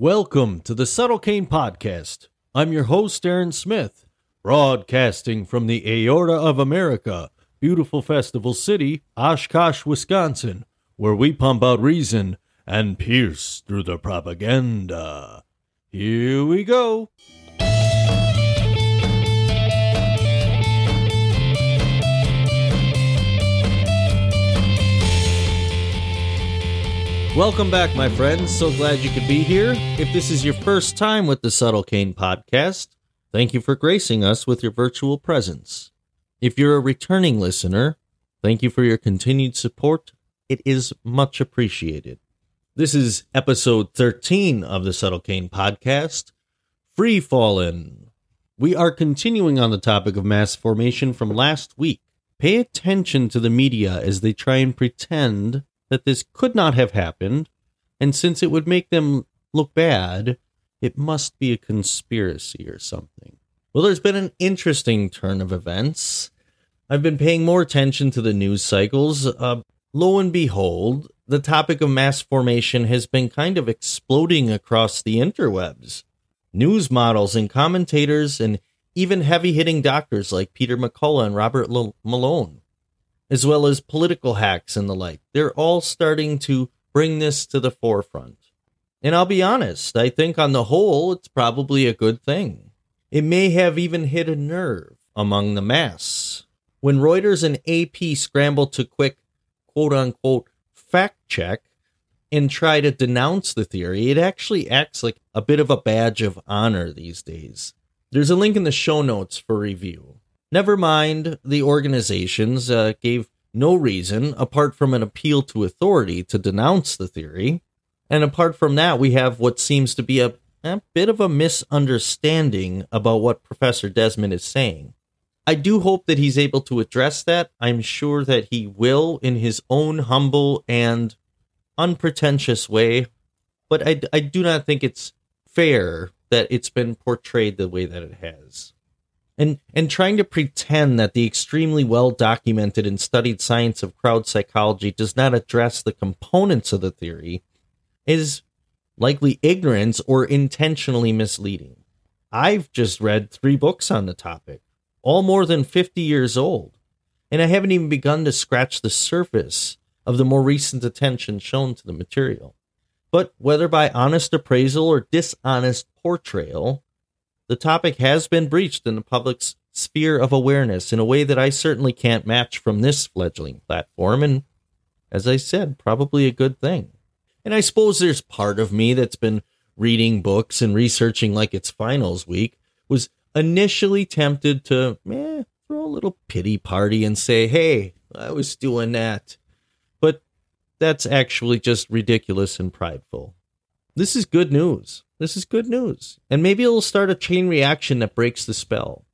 Welcome to the Subtle Cain Podcast. I'm your host, Aaron Smith, broadcasting from the Aorta of America, beautiful festival city, Oshkosh, Wisconsin, where we pump out reason and pierce through the propaganda. Here we go. Welcome back, my friends. So glad you could be here. If this is your first time with the Subtle Cain podcast, thank you for gracing us with your virtual presence. If you're a returning listener, thank you for your continued support. It is much appreciated. This is episode 13 of the Subtle Cain podcast Free Fallin'. We are continuing on the topic of mass formation from last week. Pay attention to the media as they try and pretend that this could not have happened, and since it would make them look bad, it must be a conspiracy or something. Well, there's been an interesting turn of events. I've been paying more attention to the news cycles. Uh, lo and behold, the topic of mass formation has been kind of exploding across the interwebs. News models and commentators, and even heavy hitting doctors like Peter McCullough and Robert L- Malone as well as political hacks and the like. They're all starting to bring this to the forefront. And I'll be honest, I think on the whole, it's probably a good thing. It may have even hit a nerve among the mass. When Reuters and AP scramble to quick, quote unquote, fact check and try to denounce the theory, it actually acts like a bit of a badge of honor these days. There's a link in the show notes for review. Never mind, the organizations uh, gave no reason apart from an appeal to authority to denounce the theory. And apart from that, we have what seems to be a, a bit of a misunderstanding about what Professor Desmet is saying. I do hope that he's able to address that. I'm sure that he will in his own humble and unpretentious way. But I, I do not think it's fair that it's been portrayed the way that it has and and trying to pretend that the extremely well documented and studied science of crowd psychology does not address the components of the theory is likely ignorance or intentionally misleading. I've just read 3 books on the topic, all more than 50 years old, and I haven't even begun to scratch the surface of the more recent attention shown to the material. But whether by honest appraisal or dishonest portrayal, the topic has been breached in the public's sphere of awareness in a way that I certainly can't match from this fledgling platform, and as I said, probably a good thing. And I suppose there's part of me that's been reading books and researching like it's finals week, was initially tempted to eh, throw a little pity party and say, hey, I was doing that. But that's actually just ridiculous and prideful. This is good news. This is good news. And maybe it'll start a chain reaction that breaks the spell.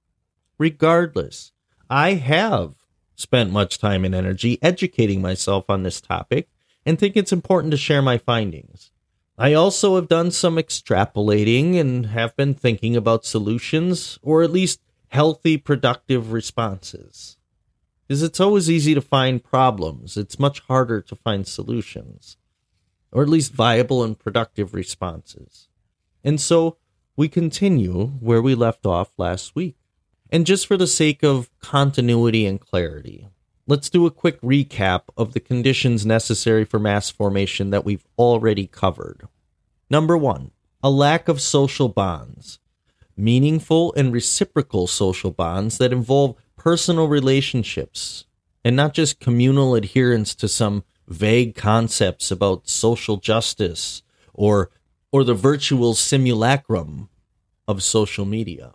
Regardless, I have spent much time and energy educating myself on this topic and think it's important to share my findings. I also have done some extrapolating and have been thinking about solutions, or at least healthy, productive responses. Because it's always easy to find problems, it's much harder to find solutions, or at least viable and productive responses. And so we continue where we left off last week. And just for the sake of continuity and clarity, let's do a quick recap of the conditions necessary for mass formation that we've already covered. Number one, a lack of social bonds, meaningful and reciprocal social bonds that involve personal relationships and not just communal adherence to some vague concepts about social justice or or the virtual simulacrum of social media,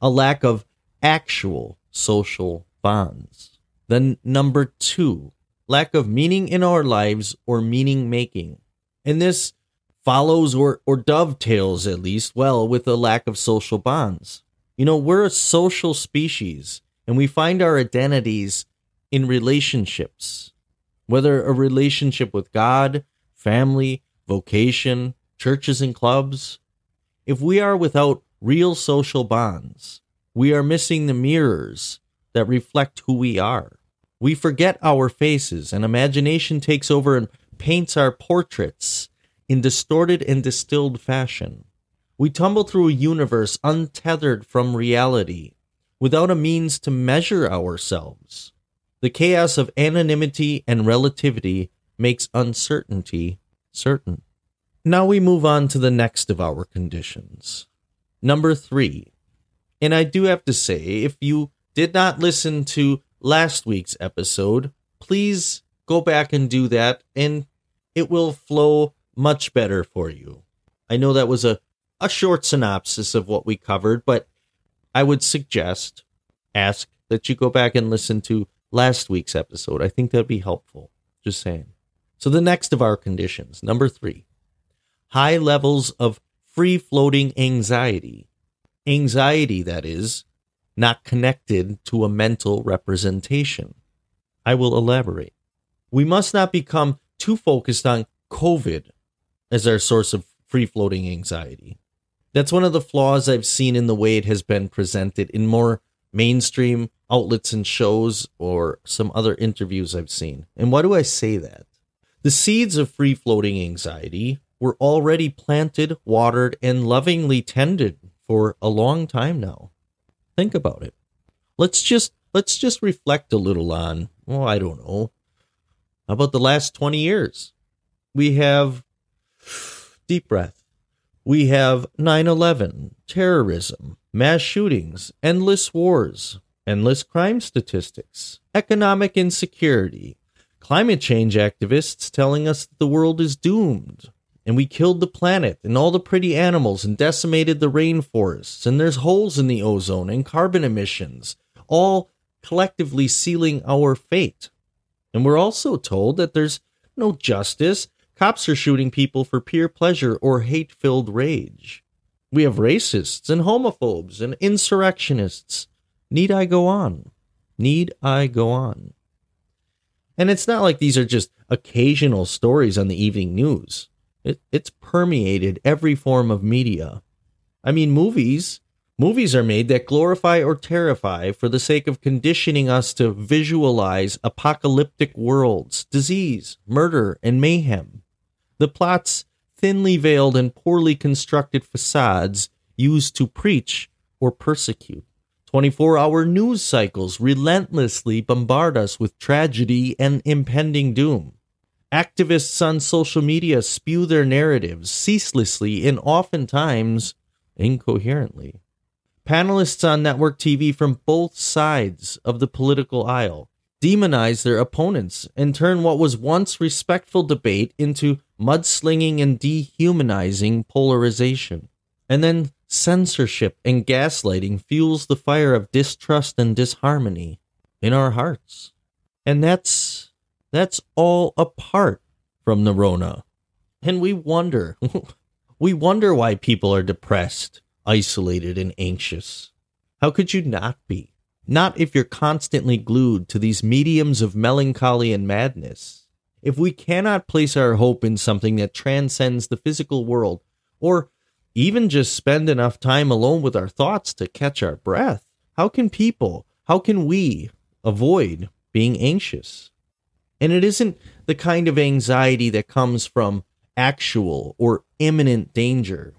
a lack of actual social bonds. Then, number two, lack of meaning in our lives or meaning making. And this follows or, or dovetails, at least, well with a lack of social bonds. You know, we're a social species and we find our identities in relationships, whether a relationship with God, family, vocation, churches and clubs, if we are without real social bonds, we are missing the mirrors that reflect who we are. We forget our faces, and imagination takes over and paints our portraits in distorted and distilled fashion. We tumble through a universe untethered from reality, without a means to measure ourselves. The chaos of anonymity and relativity makes uncertainty certain. Now we move on to the next of our conditions. Number three. And I do have to say, if you did not listen to last week's episode, please go back and do that, and it will flow much better for you. I know that was a, a short synopsis of what we covered, but I would suggest, ask that you go back and listen to last week's episode. I think that'd be helpful. Just saying. So, the next of our conditions, number three, high levels of free floating anxiety. Anxiety, that is, not connected to a mental representation. I will elaborate. We must not become too focused on COVID as our source of free floating anxiety. That's one of the flaws I've seen in the way it has been presented in more mainstream outlets and shows or some other interviews I've seen. And why do I say that? The seeds of free floating anxiety were already planted, watered, and lovingly tended for a long time now. Think about it. Let's just let's just reflect a little on, well, I don't know. How about the last 20 years? We have deep breath. We have 9/11, terrorism, mass shootings, endless wars, endless crime statistics, economic insecurity, climate change activists telling us that the world is doomed, and we killed the planet and all the pretty animals and decimated the rainforests, and there's holes in the ozone and carbon emissions, all collectively sealing our fate. And we're also told that there's no justice. Cops are shooting people for pure pleasure or hate filled rage. We have racists and homophobes and insurrectionists. Need I go on? Need I go on? And it's not like these are just occasional stories on the evening news. It, it's permeated every form of media. I mean, movies. Movies are made that glorify or terrify for the sake of conditioning us to visualize apocalyptic worlds, disease, murder, and mayhem. The plots, thinly veiled and poorly constructed facades used to preach or persecute. 24 hour news cycles relentlessly bombard us with tragedy and impending doom. Activists on social media spew their narratives ceaselessly and oftentimes incoherently. Panelists on network TV from both sides of the political aisle demonize their opponents and turn what was once respectful debate into mudslinging and dehumanizing polarization. And then censorship and gaslighting fuels the fire of distrust and disharmony in our hearts. And that's that's all apart from the Rona. And we wonder, we wonder why people are depressed, isolated, and anxious. How could you not be? Not if you're constantly glued to these mediums of melancholy and madness. If we cannot place our hope in something that transcends the physical world, or even just spend enough time alone with our thoughts to catch our breath, how can people, how can we avoid being anxious? And it isn't the kind of anxiety that comes from actual or imminent danger.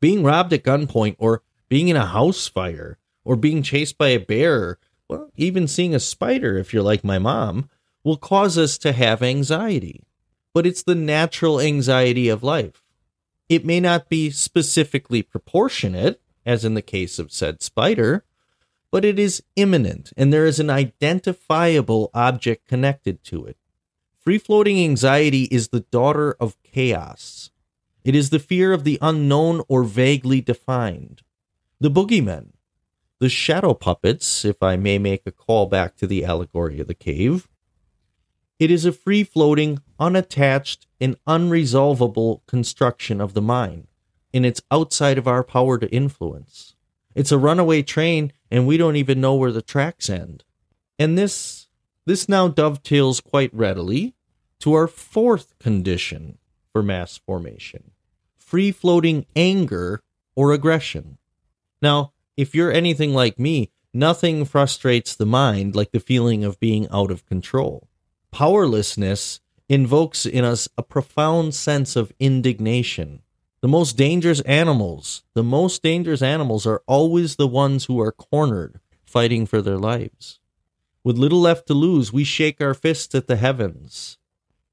Being robbed at gunpoint or being in a house fire or being chased by a bear, well, even seeing a spider, if you're like my mom, will cause us to have anxiety. But it's the natural anxiety of life. It may not be specifically proportionate, as in the case of said spider, but it is imminent and there is an identifiable object connected to it. Free floating anxiety is the daughter of chaos. It is the fear of the unknown or vaguely defined. The boogeymen, the shadow puppets, if I may make a call back to the allegory of the cave. It is a free floating, unattached, and unresolvable construction of the mind, and it's outside of our power to influence. It's a runaway train, and we don't even know where the tracks end. And this this now dovetails quite readily to our fourth condition for mass formation free floating anger or aggression. Now, if you're anything like me, nothing frustrates the mind like the feeling of being out of control. Powerlessness invokes in us a profound sense of indignation. The most dangerous animals, the most dangerous animals are always the ones who are cornered, fighting for their lives. With little left to lose, we shake our fists at the heavens,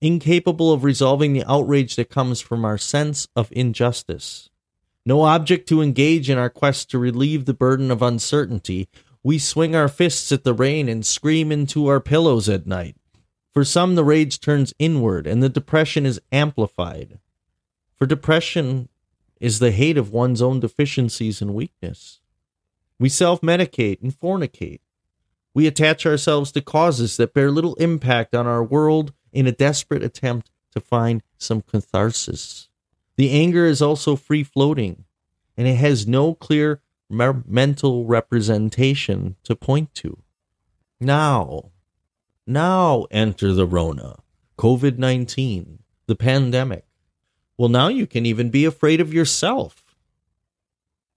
incapable of resolving the outrage that comes from our sense of injustice. No object to engage in our quest to relieve the burden of uncertainty, we swing our fists at the rain and scream into our pillows at night. For some, the rage turns inward and the depression is amplified. For depression is the hate of one's own deficiencies and weakness. We self medicate and fornicate. We attach ourselves to causes that bear little impact on our world in a desperate attempt to find some catharsis. The anger is also free floating, and it has no clear mental representation to point to. Now, now enter the Rona, COVID 19, the pandemic. Well, now you can even be afraid of yourself.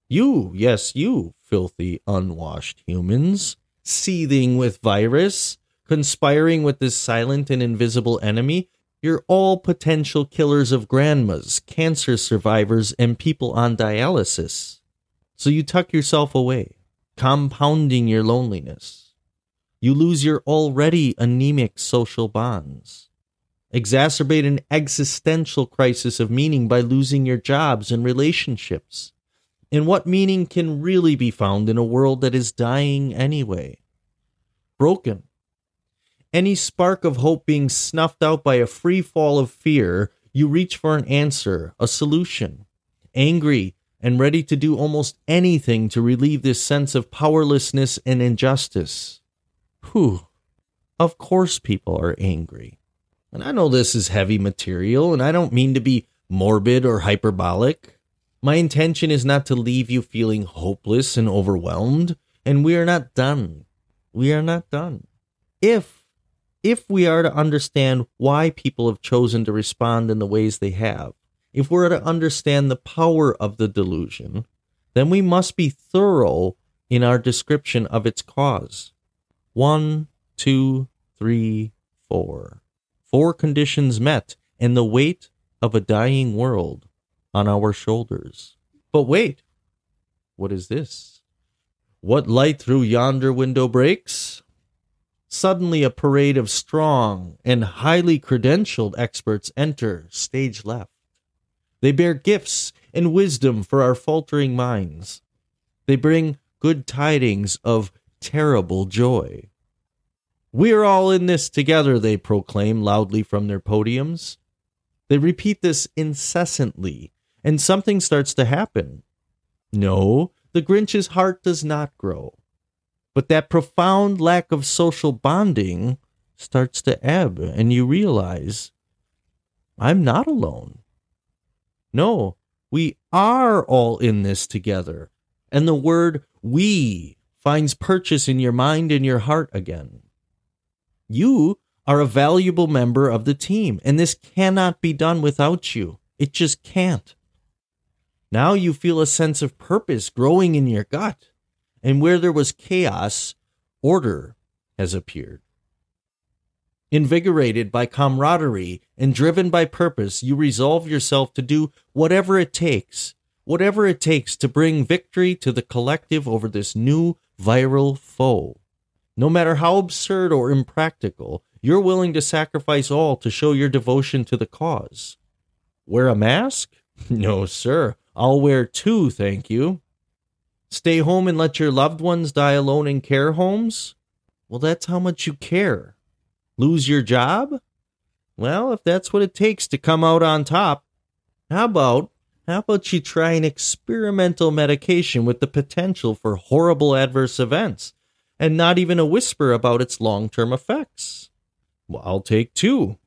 You, yes, you, filthy, unwashed humans seething with virus, conspiring with this silent and invisible enemy, you're all potential killers of grandmas, cancer survivors, and people on dialysis. So you tuck yourself away, compounding your loneliness. You lose your already anemic social bonds. Exacerbate an existential crisis of meaning by losing your jobs and relationships. And what meaning can really be found in a world that is dying anyway? Broken. Any spark of hope being snuffed out by a free fall of fear, you reach for an answer, a solution. Angry and ready to do almost anything to relieve this sense of powerlessness and injustice. Whew. Of course, people are angry. And I know this is heavy material, and I don't mean to be morbid or hyperbolic. My intention is not to leave you feeling hopeless and overwhelmed, and we are not done. We are not done. If if we are to understand why people have chosen to respond in the ways they have, if we're to understand the power of the delusion, then we must be thorough in our description of its cause. One, two, three, four. Four conditions met, and the weight of a dying world on our shoulders. But wait, what is this? What light through yonder window breaks? Suddenly, a parade of strong and highly credentialed experts enter stage left. They bear gifts and wisdom for our faltering minds. They bring good tidings of terrible joy. We're all in this together, they proclaim loudly from their podiums. They repeat this incessantly and something starts to happen. No, the Grinch's heart does not grow. But that profound lack of social bonding starts to ebb, and you realize I'm not alone. No, we are all in this together. And the word we finds purchase in your mind and your heart again. You are a valuable member of the team, and this cannot be done without you. It just can't. Now you feel a sense of purpose growing in your gut. And where there was chaos, order has appeared. Invigorated by camaraderie and driven by purpose, you resolve yourself to do whatever it takes, whatever it takes to bring victory to the collective over this new viral foe. No matter how absurd or impractical, you're willing to sacrifice all to show your devotion to the cause. Wear a mask? No, sir. I'll wear two, thank you. Stay home and let your loved ones die alone in care homes? Well, that's how much you care. Lose your job? Well, if that's what it takes to come out on top, how about how about you try an experimental medication with the potential for horrible adverse events and not even a whisper about its long-term effects? Well, I'll take two.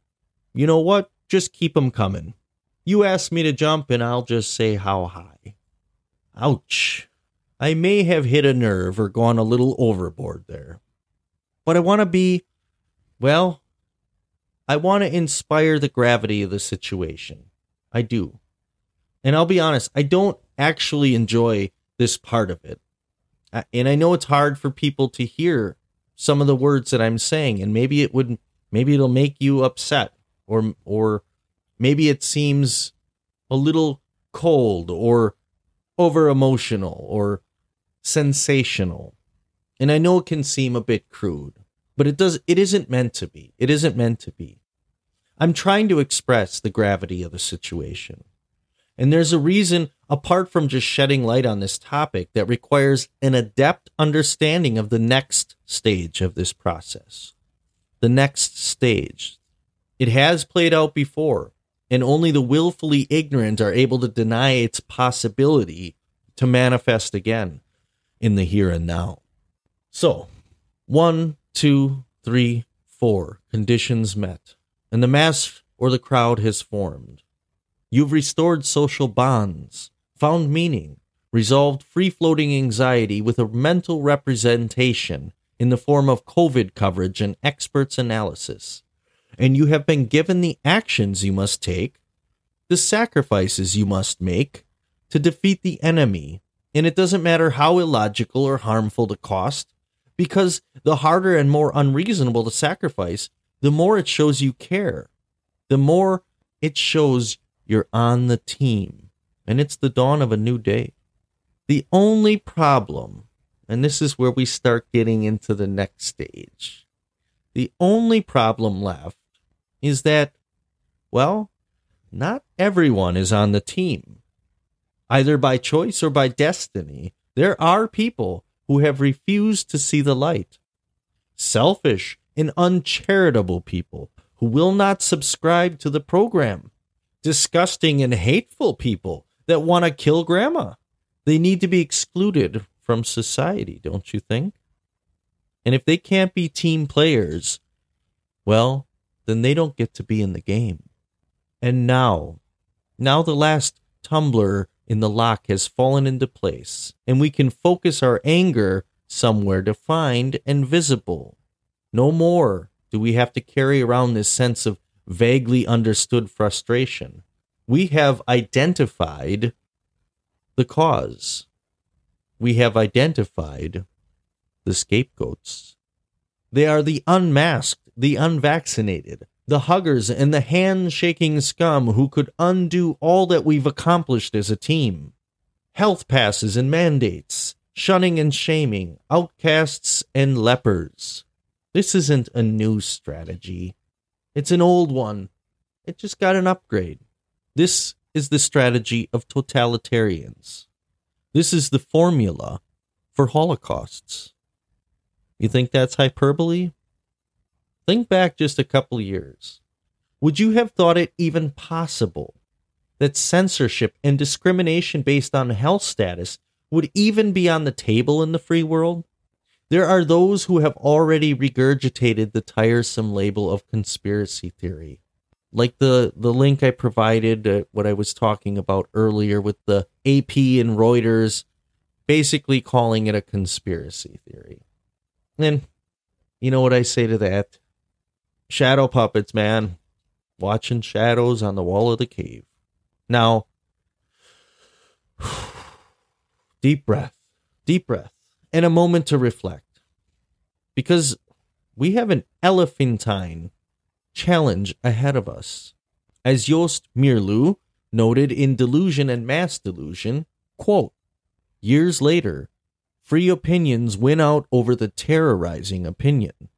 You know what? Just keep 'em coming. You ask me to jump, and I'll just say how high. Ouch. I may have hit a nerve or gone a little overboard there. But I want to be, well, I want to inspire the gravity of the situation. I do. And I'll be honest, I don't actually enjoy this part of it. And I know it's hard for people to hear some of the words that I'm saying, and maybe it would, maybe it'll make you upset. or or maybe it seems a little cold or over emotional or sensational. And I know it can seem a bit crude, but it does it isn't meant to be. It isn't meant to be. I'm trying to express the gravity of the situation. And there's a reason, apart from just shedding light on this topic, that requires an adept understanding of the next stage of this process. The next stage. It has played out before, and only the willfully ignorant are able to deny its possibility to manifest again in the here and now. So, one, two, three, four conditions met and the mass or the crowd has formed. You've restored social bonds, found meaning, resolved free floating anxiety with a mental representation in the form of COVID coverage and experts' analysis. And you have been given the actions you must take, the sacrifices you must make to defeat the enemy. And it doesn't matter how illogical or harmful the cost, because the harder and more unreasonable the sacrifice, the more it shows you care, the more it shows you're on the team. And it's the dawn of a new day. The only problem, and this is where we start getting into the next stage, the only problem left is that, well, not everyone is on the team. Either by choice or by destiny, there are people who have refused to see the light. Selfish and uncharitable people who will not subscribe to the program. Disgusting and hateful people that want to kill grandma. They need to be excluded from society, don't you think? And if they can't be team players, well, then they don't get to be in the game. And now, now the last tumbler in the lock has fallen into place, and we can focus our anger somewhere defined and visible. No more do we have to carry around this sense of vaguely understood frustration. We have identified the cause. We have identified the scapegoats. They are the unmasked, the unvaccinated, the huggers, and the handshaking scum who could undo all that we've accomplished as a team. Health passes and mandates, shunning and shaming, outcasts and lepers. This isn't a new strategy. It's an old one. It just got an upgrade. This is the strategy of totalitarians. This is the formula for holocausts. You think that's hyperbole? Think back just a couple years. Would you have thought it even possible that censorship and discrimination based on health status would even be on the table in the free world? There are those who have already regurgitated the tiresome label of conspiracy theory. Like the, the link I provided, uh, what I was talking about earlier with the AP and Reuters, basically calling it a conspiracy theory. And you know what I say to that? Shadow puppets, man. Watching shadows on the wall of the cave. Now, deep breath, deep breath and a moment to reflect. Because we have an elephantine challenge ahead of us. As Joost Meerloo noted in Delusion and Mass Delusion, quote, years later, free opinions win out over the terrorizing opinion.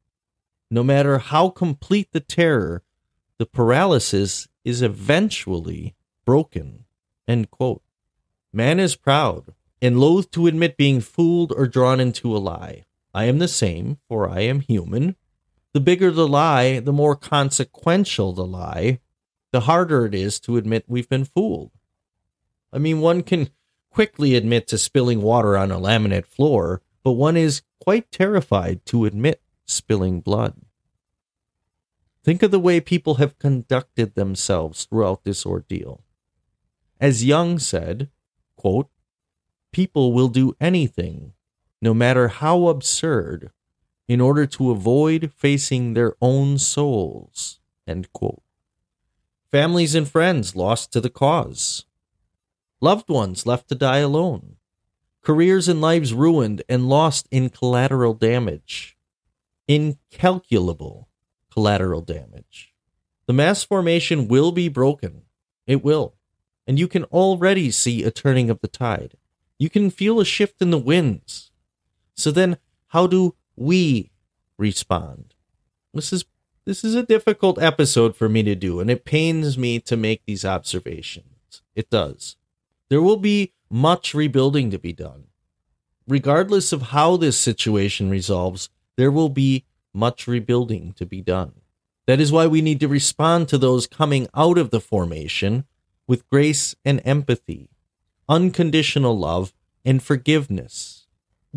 No matter how complete the terror, the paralysis is eventually broken. End quote. Man is proud, and loath to admit being fooled or drawn into a lie. I am the same, for I am human. The bigger the lie, the more consequential the lie, the harder it is to admit we've been fooled. I mean, one can quickly admit to spilling water on a laminate floor, but one is quite terrified to admit spilling blood. Think of the way people have conducted themselves throughout this ordeal. As Jung said, quote, people will do anything, no matter how absurd, in order to avoid facing their own souls. Families and friends lost to the cause. Loved ones left to die alone. Careers and lives ruined and lost in collateral damage. Incalculable collateral damage. The mass formation will be broken. It will. And you can already see a turning of the tide. You can feel a shift in the winds. So then, how do we respond? This is this is a difficult episode for me to do, and it pains me to make these observations. It does. There will be much rebuilding to be done. Regardless of how this situation resolves, there will be much rebuilding to be done. That is why we need to respond to those coming out of the formation with grace and empathy, unconditional love, and forgiveness.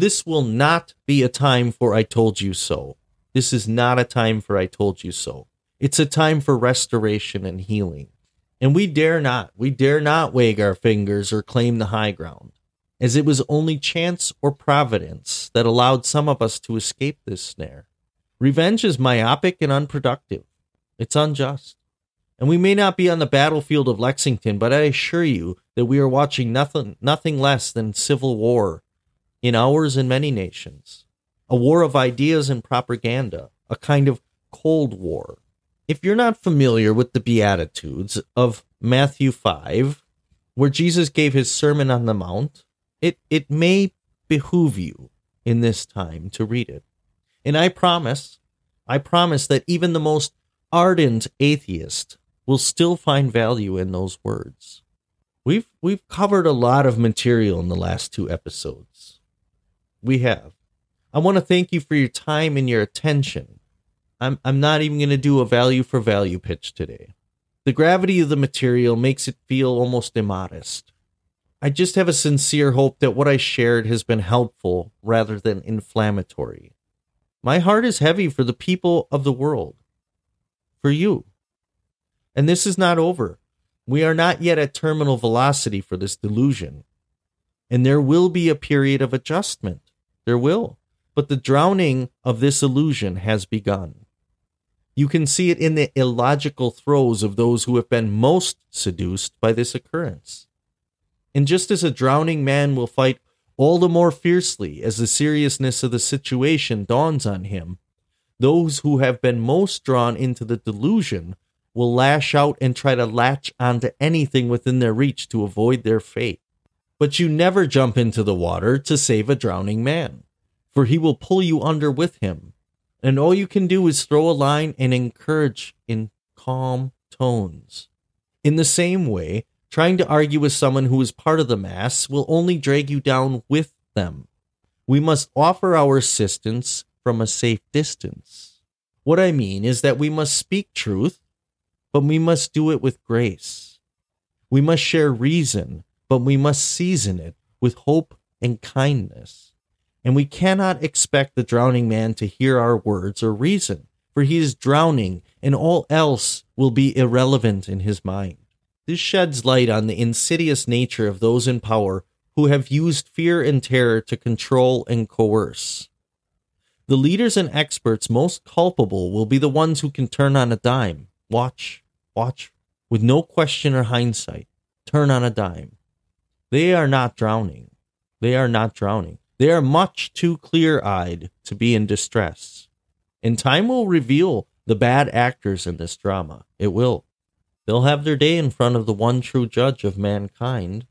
This will not be a time for I told you so. This is not a time for I told you so. It's a time for restoration and healing. And we dare not, we dare not wag our fingers or claim the high ground, as it was only chance or providence that allowed some of us to escape this snare. Revenge is myopic and unproductive. It's unjust. And we may not be on the battlefield of Lexington, but I assure you that we are watching nothing, nothing less than civil war in ours and many nations a war of ideas and propaganda, a kind of Cold War. If you're not familiar with the Beatitudes of Matthew 5, where Jesus gave his Sermon on the Mount, it, it may behoove you in this time to read it. And I promise, I promise that even the most ardent atheist will still find value in those words. We've we've covered a lot of material in the last two episodes. We have. I want to thank you for your time and your attention. I'm, I'm not even going to do a value for value pitch today. The gravity of the material makes it feel almost immodest. I just have a sincere hope that what I shared has been helpful rather than inflammatory. My heart is heavy for the people of the world, for you. And this is not over. We are not yet at terminal velocity for this delusion. And there will be a period of adjustment. There will but the drowning of this illusion has begun. You can see it in the illogical throes of those who have been most seduced by this occurrence. And just as a drowning man will fight all the more fiercely as the seriousness of the situation dawns on him, those who have been most drawn into the delusion will lash out and try to latch onto anything within their reach to avoid their fate. But you never jump into the water to save a drowning man for he will pull you under with him. And all you can do is throw a line and encourage in calm tones. In the same way, trying to argue with someone who is part of the mass will only drag you down with them. We must offer our assistance from a safe distance. What I mean is that we must speak truth, but we must do it with grace. We must share reason, but we must season it with hope and kindness. And we cannot expect the drowning man to hear our words or reason, for he is drowning, and all else will be irrelevant in his mind. This sheds light on the insidious nature of those in power who have used fear and terror to control and coerce. The leaders and experts most culpable will be the ones who can turn on a dime. Watch, watch, with no question or hindsight. Turn on a dime. They are not drowning. They are not drowning. They are much too clear eyed to be in distress. And time will reveal the bad actors in this drama. It will. They'll have their day in front of the one true judge of mankind,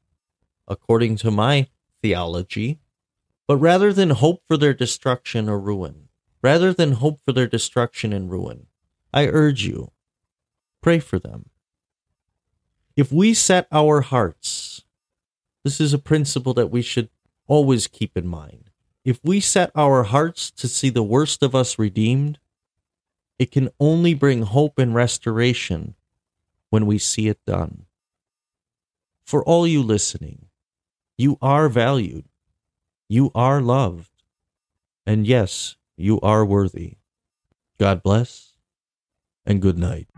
according to my theology. But rather than hope for their destruction or ruin, rather than hope for their destruction and ruin, I urge you, pray for them. If we set our hearts, this is a principle that we should always keep in mind if we set our hearts to see the worst of us redeemed, it can only bring hope and restoration when we see it done. For all you listening, you are valued, you are loved, and yes, you are worthy. God bless, and good night.